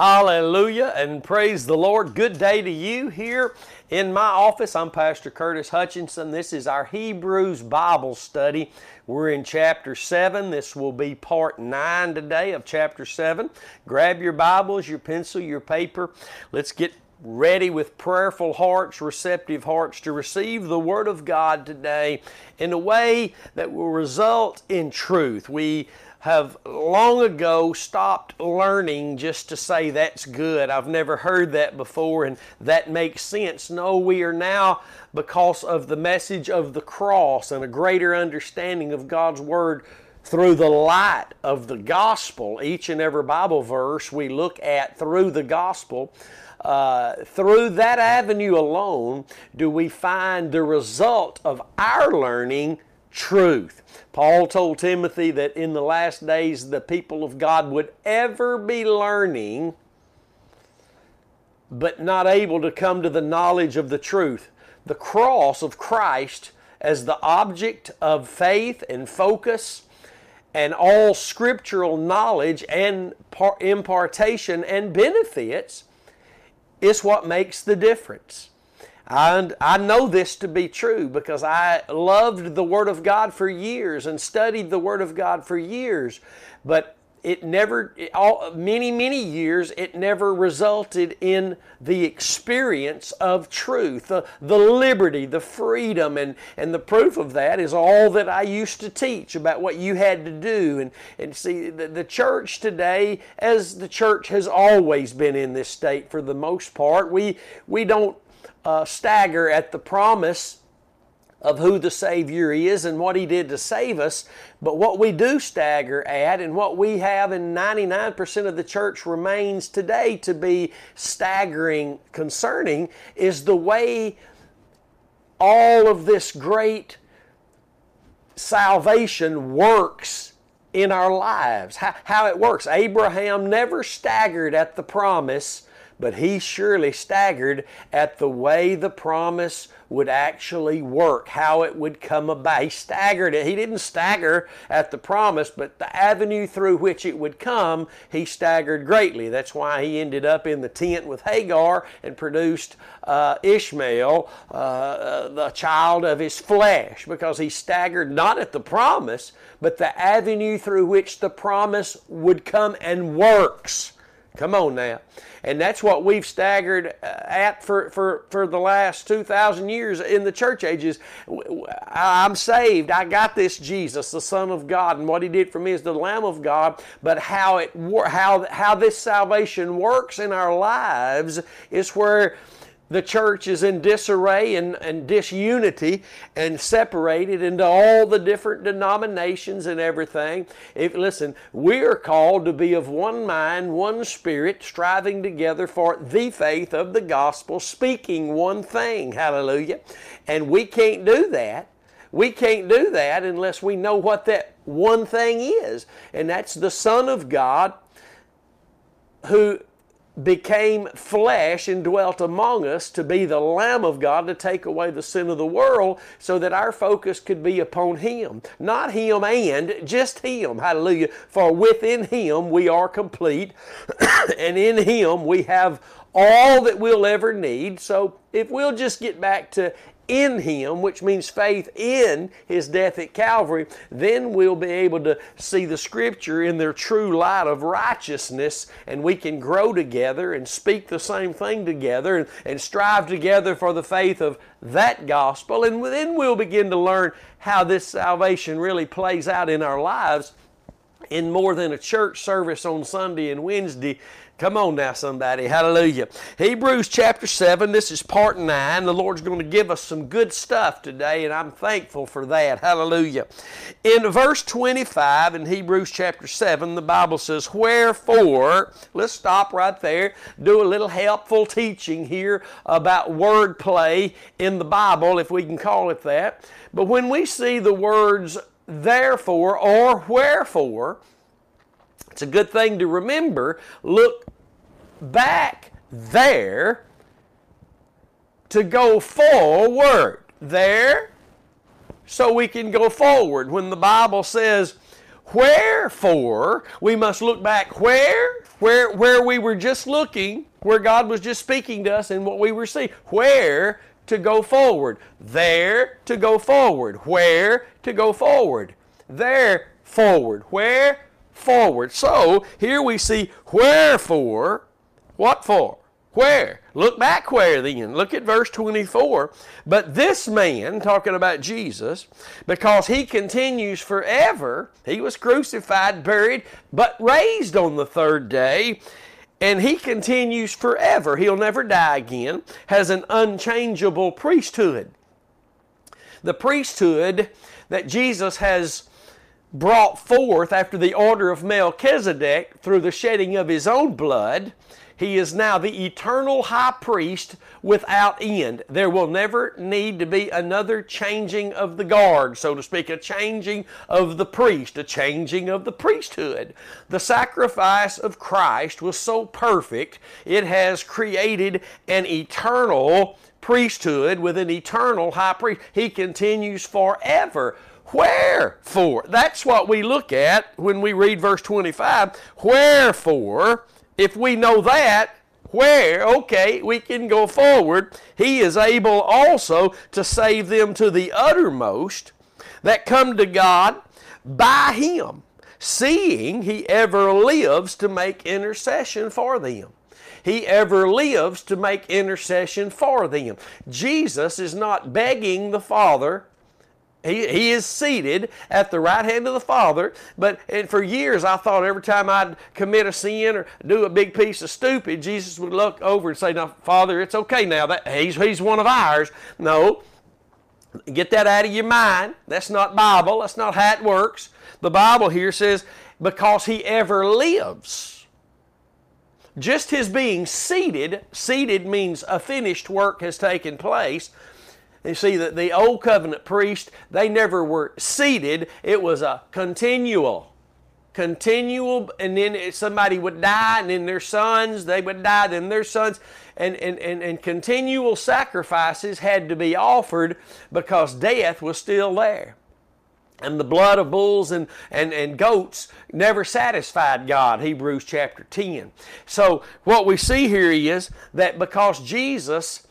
Hallelujah and praise the Lord. Good day to you here in my office. I'm Pastor Curtis Hutchinson. This is our Hebrews Bible study. We're in chapter 7. This will be part 9 today of chapter 7. Grab your Bibles, your pencil, your paper. Let's get ready with prayerful hearts, receptive hearts to receive the Word of God today in a way that will result in truth. We have long ago stopped learning just to say that's good. I've never heard that before and that makes sense. No, we are now, because of the message of the cross and a greater understanding of God's Word through the light of the gospel, each and every Bible verse we look at through the gospel. Uh, through that avenue alone, do we find the result of our learning truth. Paul told Timothy that in the last days the people of God would ever be learning but not able to come to the knowledge of the truth. The cross of Christ as the object of faith and focus and all scriptural knowledge and impartation and benefits is what makes the difference. And I know this to be true because I loved the Word of God for years and studied the Word of God for years. But it never, all, many, many years, it never resulted in the experience of truth, the, the liberty, the freedom, and, and the proof of that is all that I used to teach about what you had to do. And, and see, the, the church today, as the church has always been in this state for the most part, we, we don't uh, stagger at the promise of who the Savior is and what He did to save us. But what we do stagger at, and what we have in 99% of the church remains today to be staggering concerning, is the way all of this great salvation works in our lives. How, how it works. Abraham never staggered at the promise but he surely staggered at the way the promise would actually work, how it would come about. He staggered it. He didn't stagger at the promise, but the avenue through which it would come, he staggered greatly. That's why he ended up in the tent with Hagar and produced uh, Ishmael, uh, uh the child of his flesh, because he staggered not at the promise, but the avenue through which the promise would come and works. Come on now. And that's what we've staggered uh, at for, for, for the last 2,000 years in the church ages. I'm saved. I got this Jesus, the Son of God, and what He did for me is the Lamb of God. But how, it, how, how this salvation works in our lives is where the church is in disarray and, and disunity and separated into all the different denominations and everything. If listen, we are called to be of one mind, one spirit, striving together for the faith of the gospel, speaking one thing. Hallelujah. And we can't do that. We can't do that unless we know what that one thing is. And that's the Son of God who became flesh and dwelt among us to be the Lamb of God to take away the sin of the world so that our focus could be upon Him. Not Him and, just Him. Hallelujah. For within Him we are complete, and in Him we have all that we'll ever need. So if we'll just get back to in Him, which means faith in His death at Calvary, then we'll be able to see the Scripture in their true light of righteousness, and we can grow together and speak the same thing together and, and strive together for the faith of that gospel. And then we'll begin to learn how this salvation really plays out in our lives in more than a church service on Sunday and Wednesday Come on now, somebody. Hallelujah. Hebrews chapter 7, this is part 9. The Lord's going to give us some good stuff today, and I'm thankful for that. Hallelujah. In verse 25 in Hebrews chapter 7, the Bible says, Wherefore, let's stop right there, do a little helpful teaching here about wordplay in the Bible, if we can call it that. But when we see the words therefore or wherefore, it's a good thing to remember. Look back there to go forward. There, so we can go forward. When the Bible says, Wherefore, we must look back where? Where, where we were just looking, where God was just speaking to us and what we were seeing. Where to go forward. There to go forward. Where to go forward. There forward. Where? Forward. So here we see wherefore. What for? Where? Look back where then. Look at verse 24. But this man, talking about Jesus, because he continues forever, he was crucified, buried, but raised on the third day, and he continues forever. He'll never die again, has an unchangeable priesthood. The priesthood that Jesus has brought forth after the order of Melchizedek through the shedding of his own blood he is now the eternal high priest without end. There will never need to be another changing of the guard, so to speak, a changing of the priest, a changing of the priesthood. The sacrifice of Christ was so perfect, it has created an eternal priesthood with an eternal high priest. He continues forever. Wherefore? That's what we look at when we read verse 25. Wherefore? If we know that, where, okay, we can go forward. He is able also to save them to the uttermost that come to God by Him, seeing He ever lives to make intercession for them. He ever lives to make intercession for them. Jesus is not begging the Father he, he is seated at the right hand of the Father. But and for years, I thought every time I'd commit a sin or do a big piece of stupid, Jesus would look over and say, "Now, Father, it's okay now. That he's he's one of ours." No, get that out of your mind. That's not Bible. That's not how it works. The Bible here says, "Because He ever lives." Just his being seated, seated means a finished work has taken place. You see that the old covenant priest, they never were seated. It was a continual, continual, and then somebody would die, and then their sons, they would die, then their sons. And, and, and, and continual sacrifices had to be offered because death was still there. And the blood of bulls and, and, and goats never satisfied God, Hebrews chapter 10. So, what we see here is that because Jesus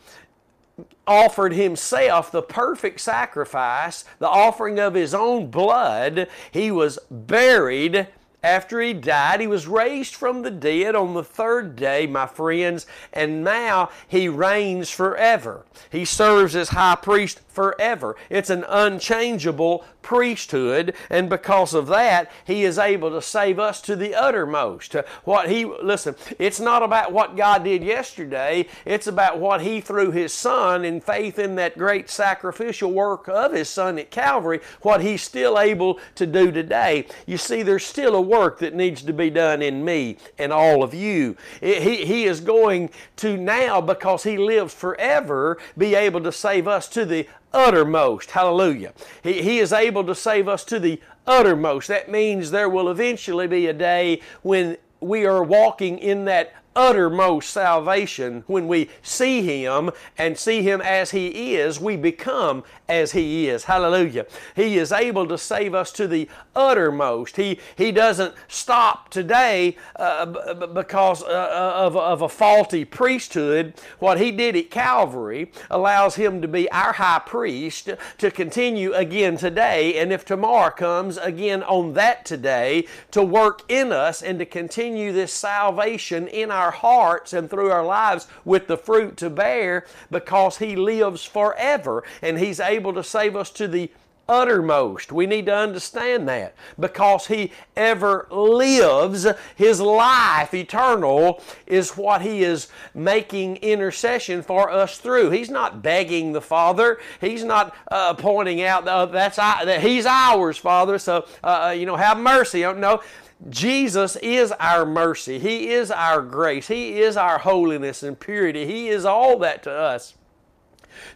offered himself the perfect sacrifice, the offering of his own blood. He was buried after he died, he was raised from the dead on the third day, my friends, and now he reigns forever. He serves as high priest forever. It's an unchangeable priesthood, and because of that, he is able to save us to the uttermost. What he listen, it's not about what God did yesterday, it's about what he through his son in faith in that great sacrificial work of his son at Calvary, what he's still able to do today. You see there's still a work that needs to be done in me and all of you. He, he is going to now because he lives forever be able to save us to the uttermost. Hallelujah. He, he is able to save us to the uttermost. That means there will eventually be a day when we are walking in that uttermost salvation. When we see Him and see Him as He is, we become as He is. Hallelujah. He is able to save us to the uttermost. He, he doesn't stop today uh, because uh, uh, of, of a faulty priesthood. What He did at Calvary allows Him to be our high priest to continue again today. And if tomorrow comes, again on that today, to work in us and to continue this salvation in our hearts and through our lives with the fruit to bear because He lives forever and He's able to save us to the uttermost. We need to understand that because He ever lives. His life, eternal, is what He is making intercession for us through. He's not begging the Father. He's not uh, pointing out uh, that's that He's ours, Father. So uh, uh you know, have mercy. No. Jesus is our mercy. He is our grace. He is our holiness and purity. He is all that to us.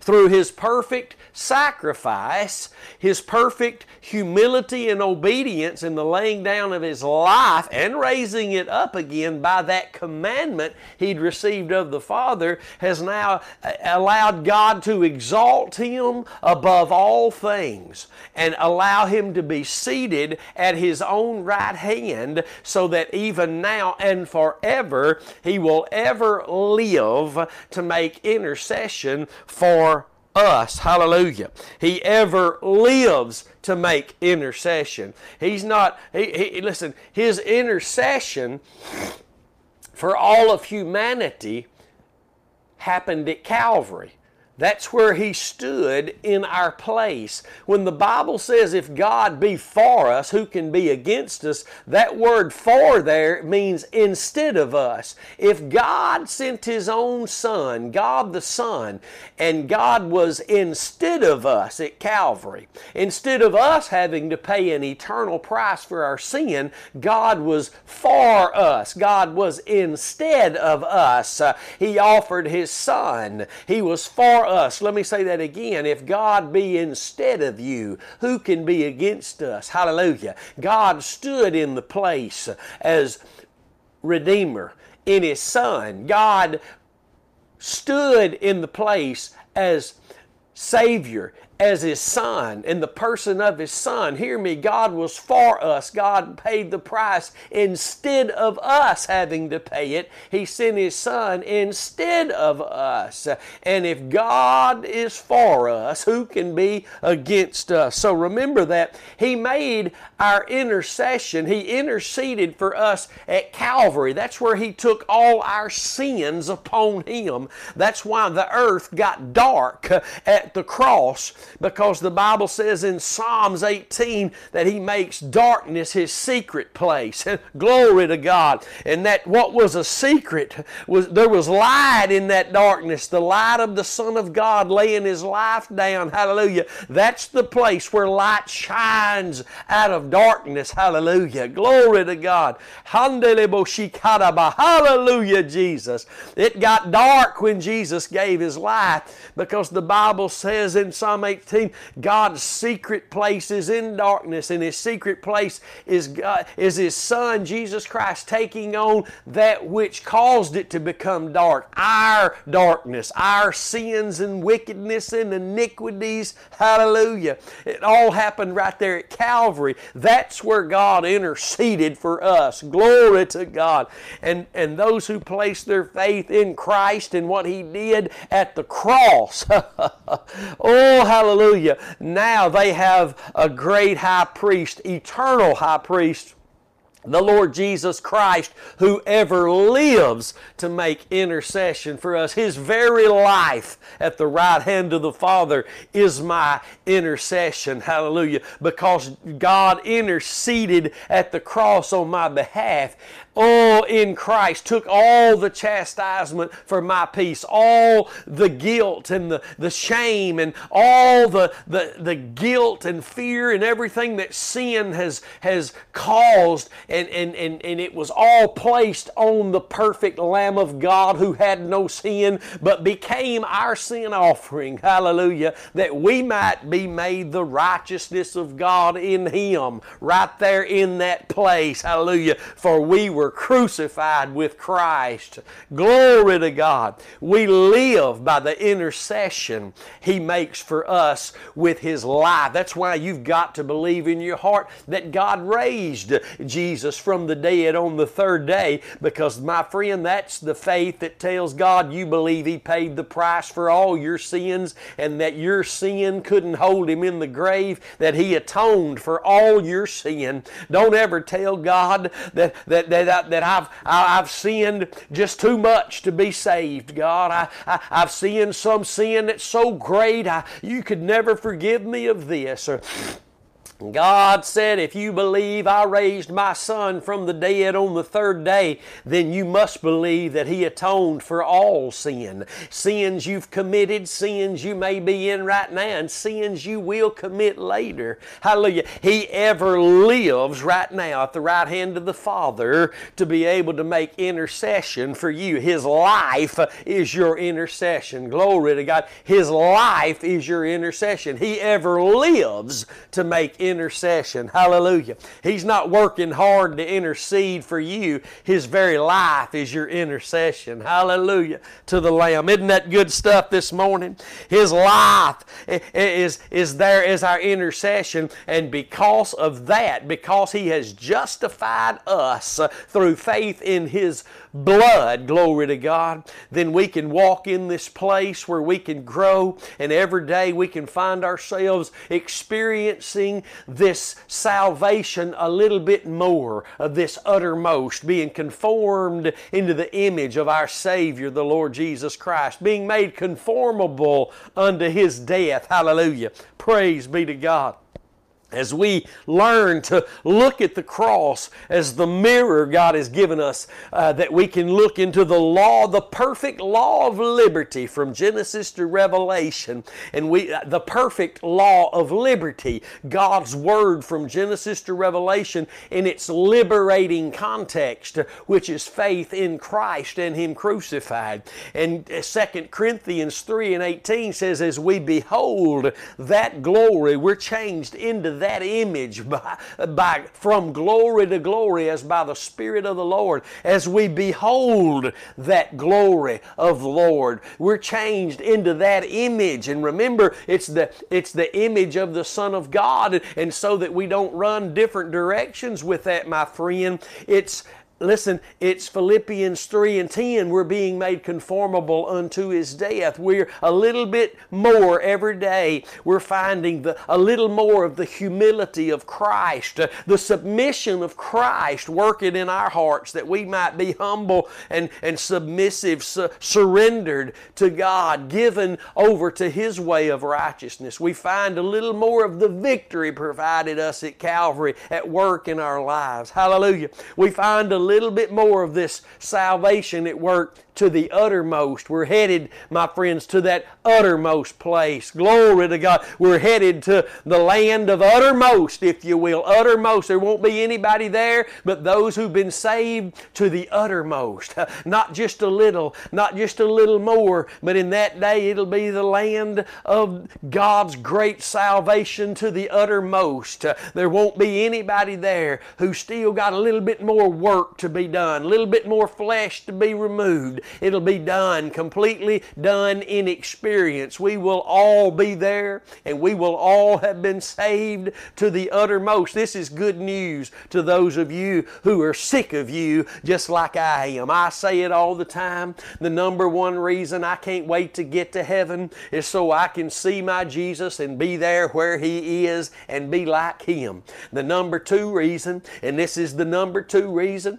Through his perfect sacrifice, his perfect humility and obedience in the laying down of his life and raising it up again by that commandment he'd received of the Father, has now uh, allowed God to exalt him above all things and allow him to be seated at his own right hand so that even now and forever he will ever live to make intercession for us. Hallelujah. He ever lives to make intercession. He's not, he, he, listen, his intercession for all of humanity happened at Calvary. That's where he stood in our place. When the Bible says, if God be for us, who can be against us? That word for there means instead of us. If God sent his own Son, God the Son, and God was instead of us at Calvary, instead of us having to pay an eternal price for our sin, God was for us. God was instead of us. Uh, he offered his Son. He was for us. Let me say that again. If God be instead of you, who can be against us? Hallelujah. God stood in the place as Redeemer in His Son. God stood in the place as Savior as his son in the person of his son. Hear me, God was for us. God paid the price instead of us having to pay it. He sent his son instead of us. And if God is for us, who can be against us? So remember that he made our intercession. He interceded for us at Calvary. That's where he took all our sins upon him. That's why the earth got dark at the cross because the Bible says in Psalms 18 that He makes darkness His secret place. Glory to God. And that what was a secret was there was light in that darkness, the light of the Son of God laying His life down. Hallelujah. That's the place where light shines out of darkness. Hallelujah. Glory to God. Hallelujah, Jesus. It got dark when Jesus gave His life because the Bible says in Psalm 18 18, God's secret place is in darkness, and His secret place is, God, is His Son, Jesus Christ, taking on that which caused it to become dark. Our darkness, our sins and wickedness and iniquities. Hallelujah. It all happened right there at Calvary. That's where God interceded for us. Glory to God. And, and those who place their faith in Christ and what He did at the cross. oh, hallelujah Hallelujah. Now they have a great high priest, eternal high priest the Lord Jesus Christ, who ever lives to make intercession for us. His very life at the right hand of the Father is my intercession. Hallelujah. Because God interceded at the cross on my behalf oh, in Christ, took all the chastisement for my peace, all the guilt and the, the shame and all the, the, the guilt and fear and everything that sin has, has caused, and, and, and, and it was all placed on the perfect Lamb of God who had no sin, but became our sin offering, hallelujah, that we might be made the righteousness of God in Him, right there in that place, hallelujah, for we were were crucified with Christ. Glory to God. We live by the intercession He makes for us with His life. That's why you've got to believe in your heart that God raised Jesus from the dead on the third day because, my friend, that's the faith that tells God you believe He paid the price for all your sins and that your sin couldn't hold Him in the grave, that He atoned for all your sin. Don't ever tell God that, that, that that, that I've, I've sinned just too much to be saved, God. I, I, have sinned some sin that's so great, I, you could never forgive me of this. Or, God said, If you believe I raised my son from the dead on the third day, then you must believe that He atoned for all sin. Sins you've committed, sins you may be in right now, and sins you will commit later. Hallelujah. He ever lives right now at the right hand of the Father to be able to make intercession for you. His life is your intercession. Glory to God. His life is your intercession. He ever lives to make intercession. Hallelujah. He's not working hard to intercede for you. His very life is your intercession. Hallelujah to the Lamb. Isn't that good stuff this morning? His life is, is there as our intercession. And because of that, because He has justified us through faith in His blood, glory to God, then we can walk in this place where we can grow and every day we can find ourselves experiencing this salvation a little bit more of this uttermost, being conformed into the image of our Savior, the Lord Jesus Christ, being made conformable unto His death. Hallelujah. Praise be to God as we learn to look at the cross as the mirror God has given us, uh, that we can look into the law, the perfect law of liberty from Genesis to Revelation, and we uh, the perfect law of liberty, God's word from Genesis to Revelation in its liberating context, which is faith in Christ and Him crucified. And uh, Second Corinthians 3 and 18 says, as we behold that glory, we're changed into that that image by, by, from glory to glory as by the Spirit of the Lord. As we behold that glory of the Lord, we're changed into that image. And remember, it's the, it's the image of the Son of God. And so that we don't run different directions with that, my friend, it's Listen, it's Philippians 3 and 10. We're being made conformable unto His death. We're a little bit more every day. We're finding the, a little more of the humility of Christ, uh, the submission of Christ working in our hearts that we might be humble and, and submissive, su- surrendered to God, given over to His way of righteousness. We find a little more of the victory provided us at Calvary at work in our lives. Hallelujah. We find a little bit more of this salvation at work to the uttermost. We're headed, my friends, to that uttermost place. Glory to God. We're headed to the land of uttermost, if you will. Uttermost. There won't be anybody there but those who've been saved to the uttermost. Not just a little, not just a little more, but in that day it'll be the land of God's great salvation to the uttermost. There won't be anybody there who's still got a little bit more work to be done, a little bit more flesh to be removed. It'll be done, completely done in experience. We will all be there and we will all have been saved to the uttermost. This is good news to those of you who are sick of you, just like I am. I say it all the time. The number one reason I can't wait to get to heaven is so I can see my Jesus and be there where He is and be like Him. The number two reason, and this is the number two reason,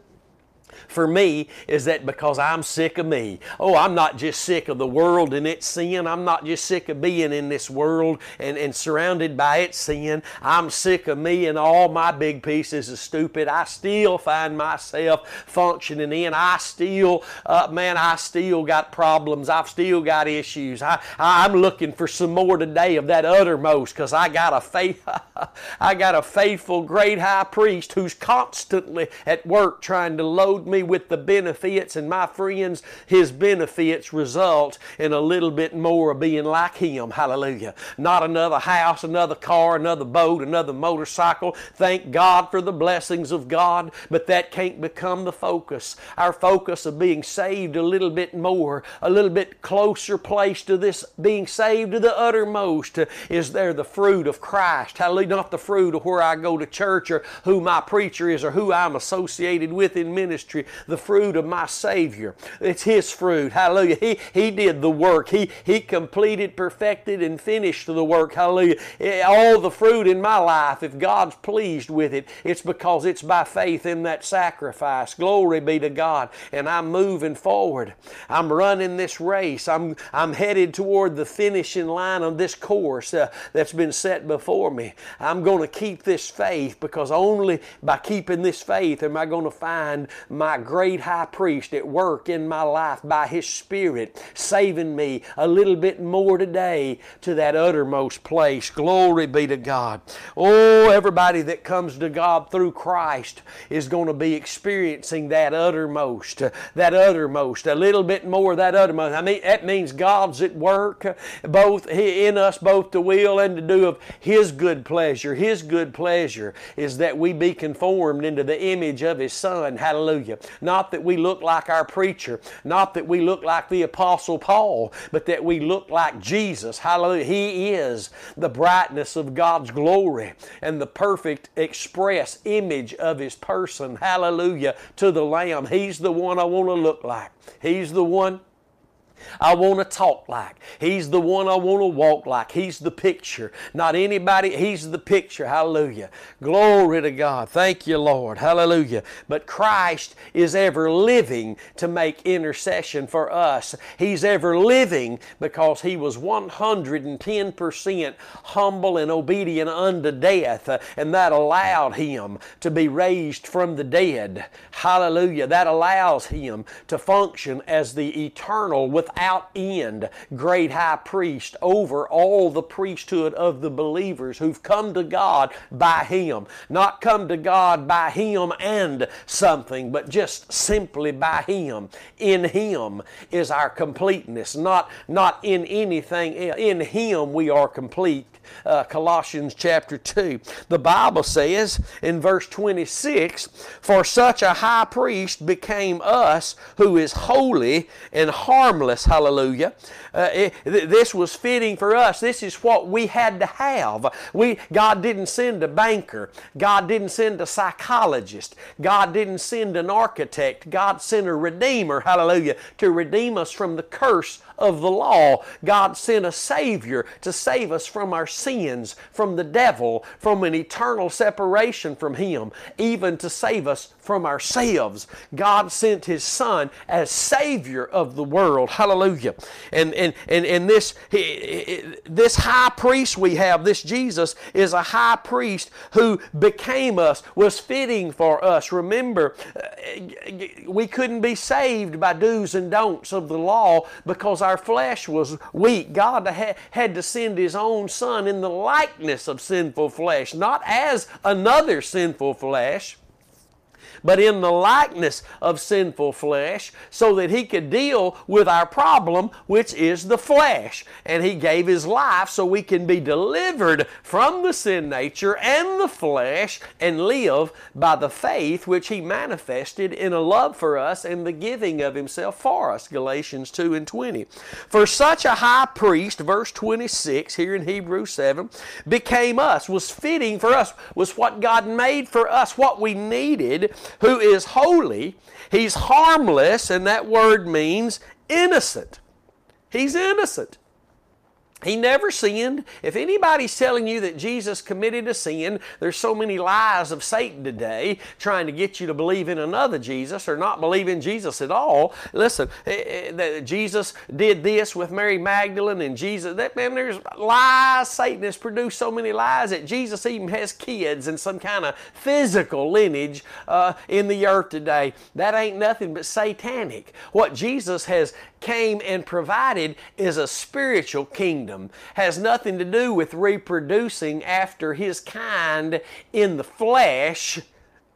for me is that because I'm sick of me. Oh, I'm not just sick of the world and its sin. I'm not just sick of being in this world and, and surrounded by its sin. I'm sick of me and all my big pieces of stupid. I still find myself functioning in. I still, uh, man, I still got problems. I've still got issues. I, I'm looking for some more today of that uttermost because I got a faith, I got a faithful great high priest who's constantly at work trying to load me with the benefits, and my friends, His benefits result in a little bit more of being like Him. Hallelujah. Not another house, another car, another boat, another motorcycle. Thank God for the blessings of God, but that can't become the focus. Our focus of being saved a little bit more, a little bit closer place to this being saved to the uttermost, is there the fruit of Christ. Hallelujah. Not the fruit of where I go to church or who my preacher is or who I'm associated with in ministry the fruit of my Savior. It's His fruit. Hallelujah. He, he did the work. He, he completed, perfected, and finished the work. Hallelujah. Eh, all the fruit in my life, if God's pleased with it, it's because it's by faith in that sacrifice. Glory be to God. And I'm moving forward. I'm running this race. I'm, I'm headed toward the finishing line of this course uh, that's been set before me. I'm going to keep this faith because only by keeping this faith am I going to find my great high priest at work in my life by his Spirit, saving me a little bit more today to that uttermost place. Glory be to God. Oh, everybody that comes to God through Christ is going to be experiencing that uttermost, that uttermost, a little bit more that uttermost. I mean, that means God's at work, both in us, both to will and to do of His good pleasure. His good pleasure is that we be conformed into the image of His Son. Hallelujah. Not that we look like our preacher, not that we look like the Apostle Paul, but that we look like Jesus. Hallelujah. He is the brightness of God's glory and the perfect express image of His person. Hallelujah. To the Lamb. He's the one I want to look like. He's the one I want to talk like. He's the one I want to walk like. He's the picture. Not anybody, He's the picture. Hallelujah. Glory to God. Thank you, Lord. Hallelujah. But Christ is ever living to make intercession for us. He's ever living because He was 110% humble and obedient unto death, uh, and that allowed Him to be raised from the dead. Hallelujah. That allows Him to function as the eternal with without end great high priest over all the priesthood of the believers who've come to God by Him. Not come to God by Him and something, but just simply by Him. In Him is our completeness, not, not in anything In Him we are complete uh, Colossians chapter 2. The Bible says in verse 26 For such a high priest became us who is holy and harmless. Hallelujah. Uh, it, this was fitting for us. This is what we had to have. We, God didn't send a banker, God didn't send a psychologist, God didn't send an architect. God sent a redeemer. Hallelujah. To redeem us from the curse of the law. God sent a Savior to save us from our sins, from the devil, from an eternal separation from Him, even to save us from ourselves. God sent His Son as Savior of the world. Hallelujah. And, and, and, and this, this high priest we have, this Jesus, is a high priest who became us, was fitting for us. Remember, uh, we couldn't be saved by do's and don'ts of the law because our flesh was weak. God had to send His own Son in the likeness of sinful flesh, not as another sinful flesh but in the likeness of sinful flesh, so that he could deal with our problem, which is the flesh. And he gave his life so we can be delivered from the sin nature and the flesh and live by the faith which he manifested in a love for us and the giving of himself for us. Galatians 2 and 20. For such a high priest, verse 26 here in Hebrews 7, became us, was fitting for us, was what God made for us, what we needed who is holy. He's harmless, and that word means innocent. He's innocent. He never sinned. If anybody's telling you that Jesus committed a sin, there's so many lies of Satan today trying to get you to believe in another Jesus or not believe in Jesus at all. Listen, eh, eh, Jesus did this with Mary Magdalene and Jesus. That man, there's lies. Satan has produced so many lies that Jesus even has kids and some kind of physical lineage uh, in the earth today. That ain't nothing but satanic. What Jesus has came and provided is a spiritual kingdom. Has nothing to do with reproducing after his kind in the flesh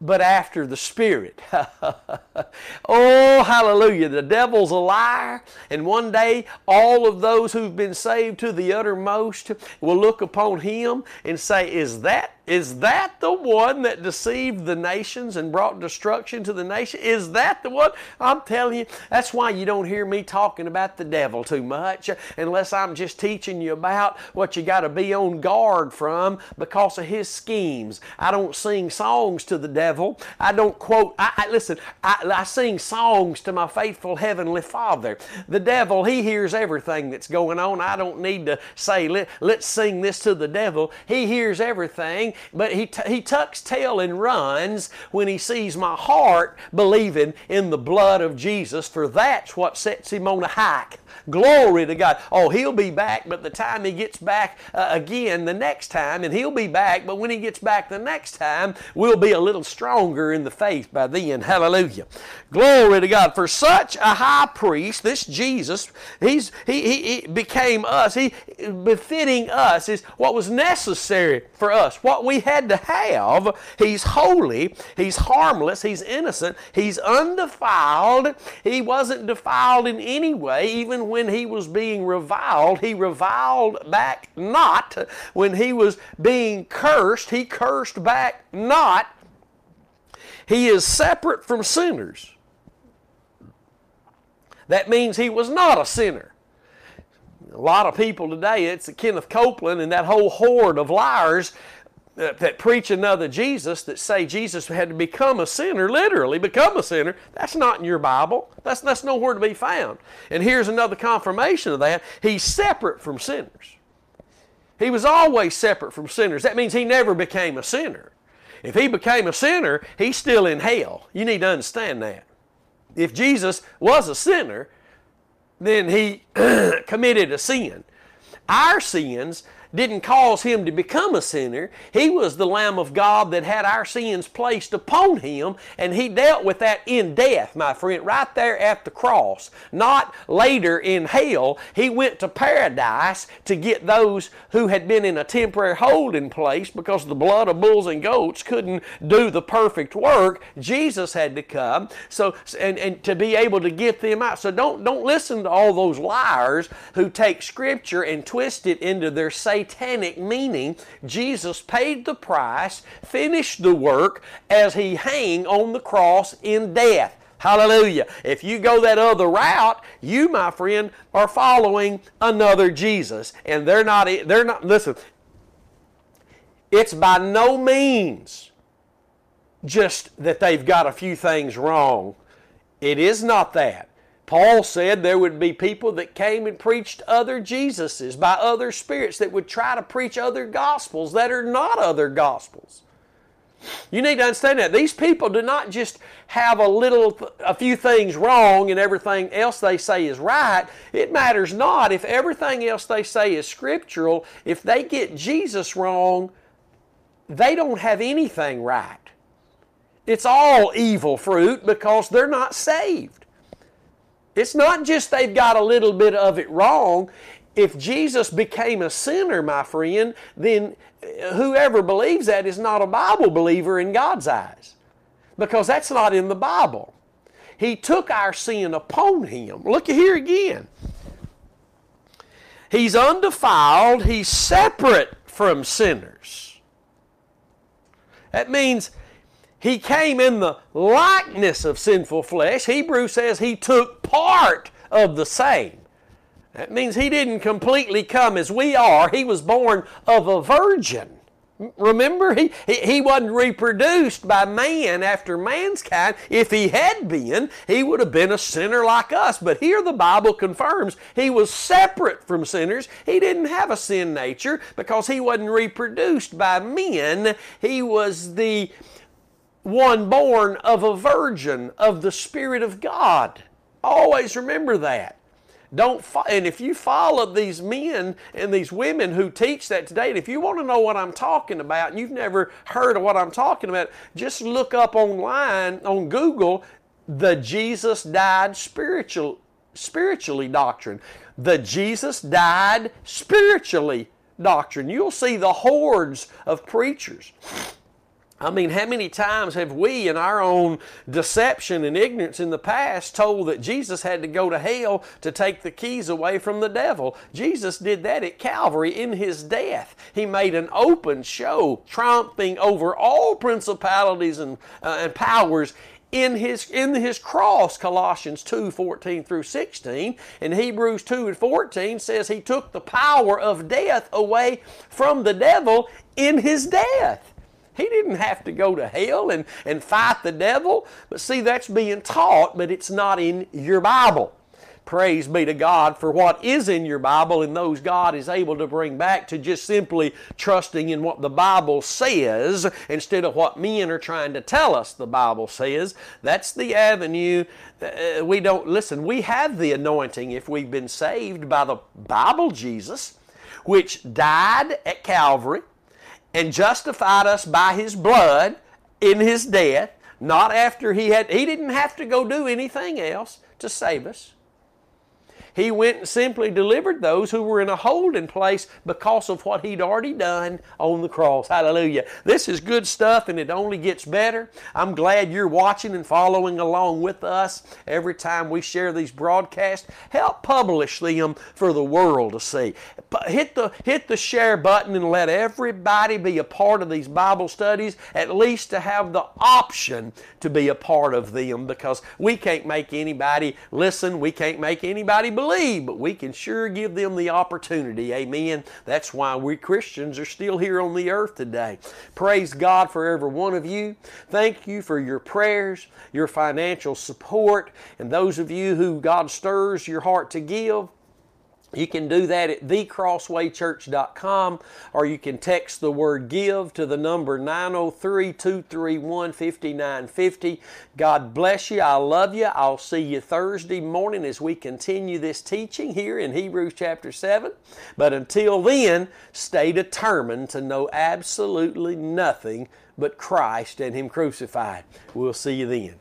but after the Spirit. oh, hallelujah. The devil's a liar, and one day all of those who've been saved to the uttermost will look upon him and say, Is that Is that the one that deceived the nations and brought destruction to the nation? Is that the one? I'm telling you, that's why you don't hear me talking about the devil too much unless I'm just teaching you about what you got to be on guard from because of his schemes. I don't sing songs to the devil. I don't quote, I, I listen, I, I sing songs to my faithful Heavenly Father. The devil, he hears everything that's going on. I don't need to say, Let, let's sing this to the devil. He hears everything, but he, t- he tucks tail and runs when he sees my heart believing in the blood of Jesus, for that's what sets him on a hike. Glory to God. Oh, he'll be back, but the time he gets back uh, again the next time, and he'll be back, but when he gets back the next time, we'll be a little stronger in the faith by then. Hallelujah. Glory to God. For such a high priest, this Jesus, he's, he, he, he became us. He befitting us is what was necessary for us, what we had to have. He's holy, he's harmless, he's innocent, he's undefiled. He wasn't defiled in any way, even when he was being reviled. He reviled back not. When he was being cursed, he cursed back not. He is separate from sinners. That means he was not a sinner. A lot of people today, it's Kenneth Copeland and that whole horde of liars that preach another Jesus that say Jesus had to become a sinner, literally become a sinner. That's not in your Bible. That's, that's nowhere to be found. And here's another confirmation of that. He's separate from sinners. He was always separate from sinners. That means he never became a sinner. If he became a sinner, he's still in hell. You need to understand that. If Jesus was a sinner, then he committed a sin. Our sins didn't cause him to become a sinner. He was the Lamb of God that had our sins placed upon him, and he dealt with that in death, my friend, right there at the cross. Not later in hell. He went to paradise to get those who had been in a temporary holding place because the blood of bulls and goats couldn't do the perfect work. Jesus had to come so and, and to be able to get them out. So don't don't listen to all those liars who take scripture and twist it into their satanic meaning. Jesus paid the price, finished the work as he hung on the cross in death. Hallelujah. If you go that other route, you, my friend, are following another Jesus. And they're not, they're not, listen, it's by no means just that they've got a few things wrong. It is not that. Paul said there would be people that came and preached other Jesuses by other spirits that would try to preach other gospels that are not other gospels. You need to understand that. These people do not just have a little, a few things wrong and everything else they say is right. It matters not if everything else they say is scriptural. If they get Jesus wrong, they don't have anything right. It's all evil fruit because they're not saved. It's not just they've got a little bit of it wrong. If Jesus became a sinner, my friend, then uh, whoever believes that is not a Bible believer in God's eyes because that's not in the Bible. He took our sin upon him. Look here again. He's undefiled, he's separate from sinners. That means he came in the likeness of sinful flesh. Hebrew says he took part of the same. That means he didn't completely come as we are. He was born of a virgin. Remember, he, he he wasn't reproduced by man after man's kind. If he had been, he would have been a sinner like us. But here the Bible confirms he was separate from sinners. He didn't have a sin nature because he wasn't reproduced by men. He was the one born of a virgin of the Spirit of God. Always remember that. Don't and if you follow these men and these women who teach that today, and if you want to know what I'm talking about and you've never heard of what I'm talking about, just look up online on Google the Jesus died spiritual spiritually doctrine. The Jesus died spiritually doctrine. You'll see the hordes of preachers I mean, how many times have we, in our own deception and ignorance in the past, told that Jesus had to go to hell to take the keys away from the devil? Jesus did that at Calvary in his death. He made an open show, triumphing over all principalities and, uh, and powers in his in his cross colossians 2 14 through 16 and hebrews 2 and 14 says he took the power of death away from the devil in his death he didn't have to go to hell and, and fight the devil. But see, that's being taught, but it's not in your Bible. Praise be to God for what is in your Bible and those God is able to bring back to just simply trusting in what the Bible says instead of what men are trying to tell us the Bible says. That's the avenue. Uh, we don't, listen, we have the anointing if we've been saved by the Bible Jesus, which died at Calvary and justified us by his blood in his death, not after he had, he didn't have to go do anything else to save us. He went and simply delivered those who were in a holding place because of what he'd already done on the cross. Hallelujah. This is good stuff and it only gets better. I'm glad you're watching and following along with us every time we share these broadcasts. Help publish them for the world to see. Hit the, hit the share button and let everybody be a part of these Bible studies, at least to have the option to be a part of them because we can't make anybody listen, we can't make anybody believe believe, but we can sure give them the opportunity. Amen. That's why we Christians are still here on the earth today. Praise God for every one of you. Thank you for your prayers, your financial support, and those of you who God stirs your heart to give. You can do that at thecrosswaychurch.com or you can text the word give to the number 903 231 5950. God bless you. I love you. I'll see you Thursday morning as we continue this teaching here in Hebrews chapter 7. But until then, stay determined to know absolutely nothing but Christ and Him crucified. We'll see you then.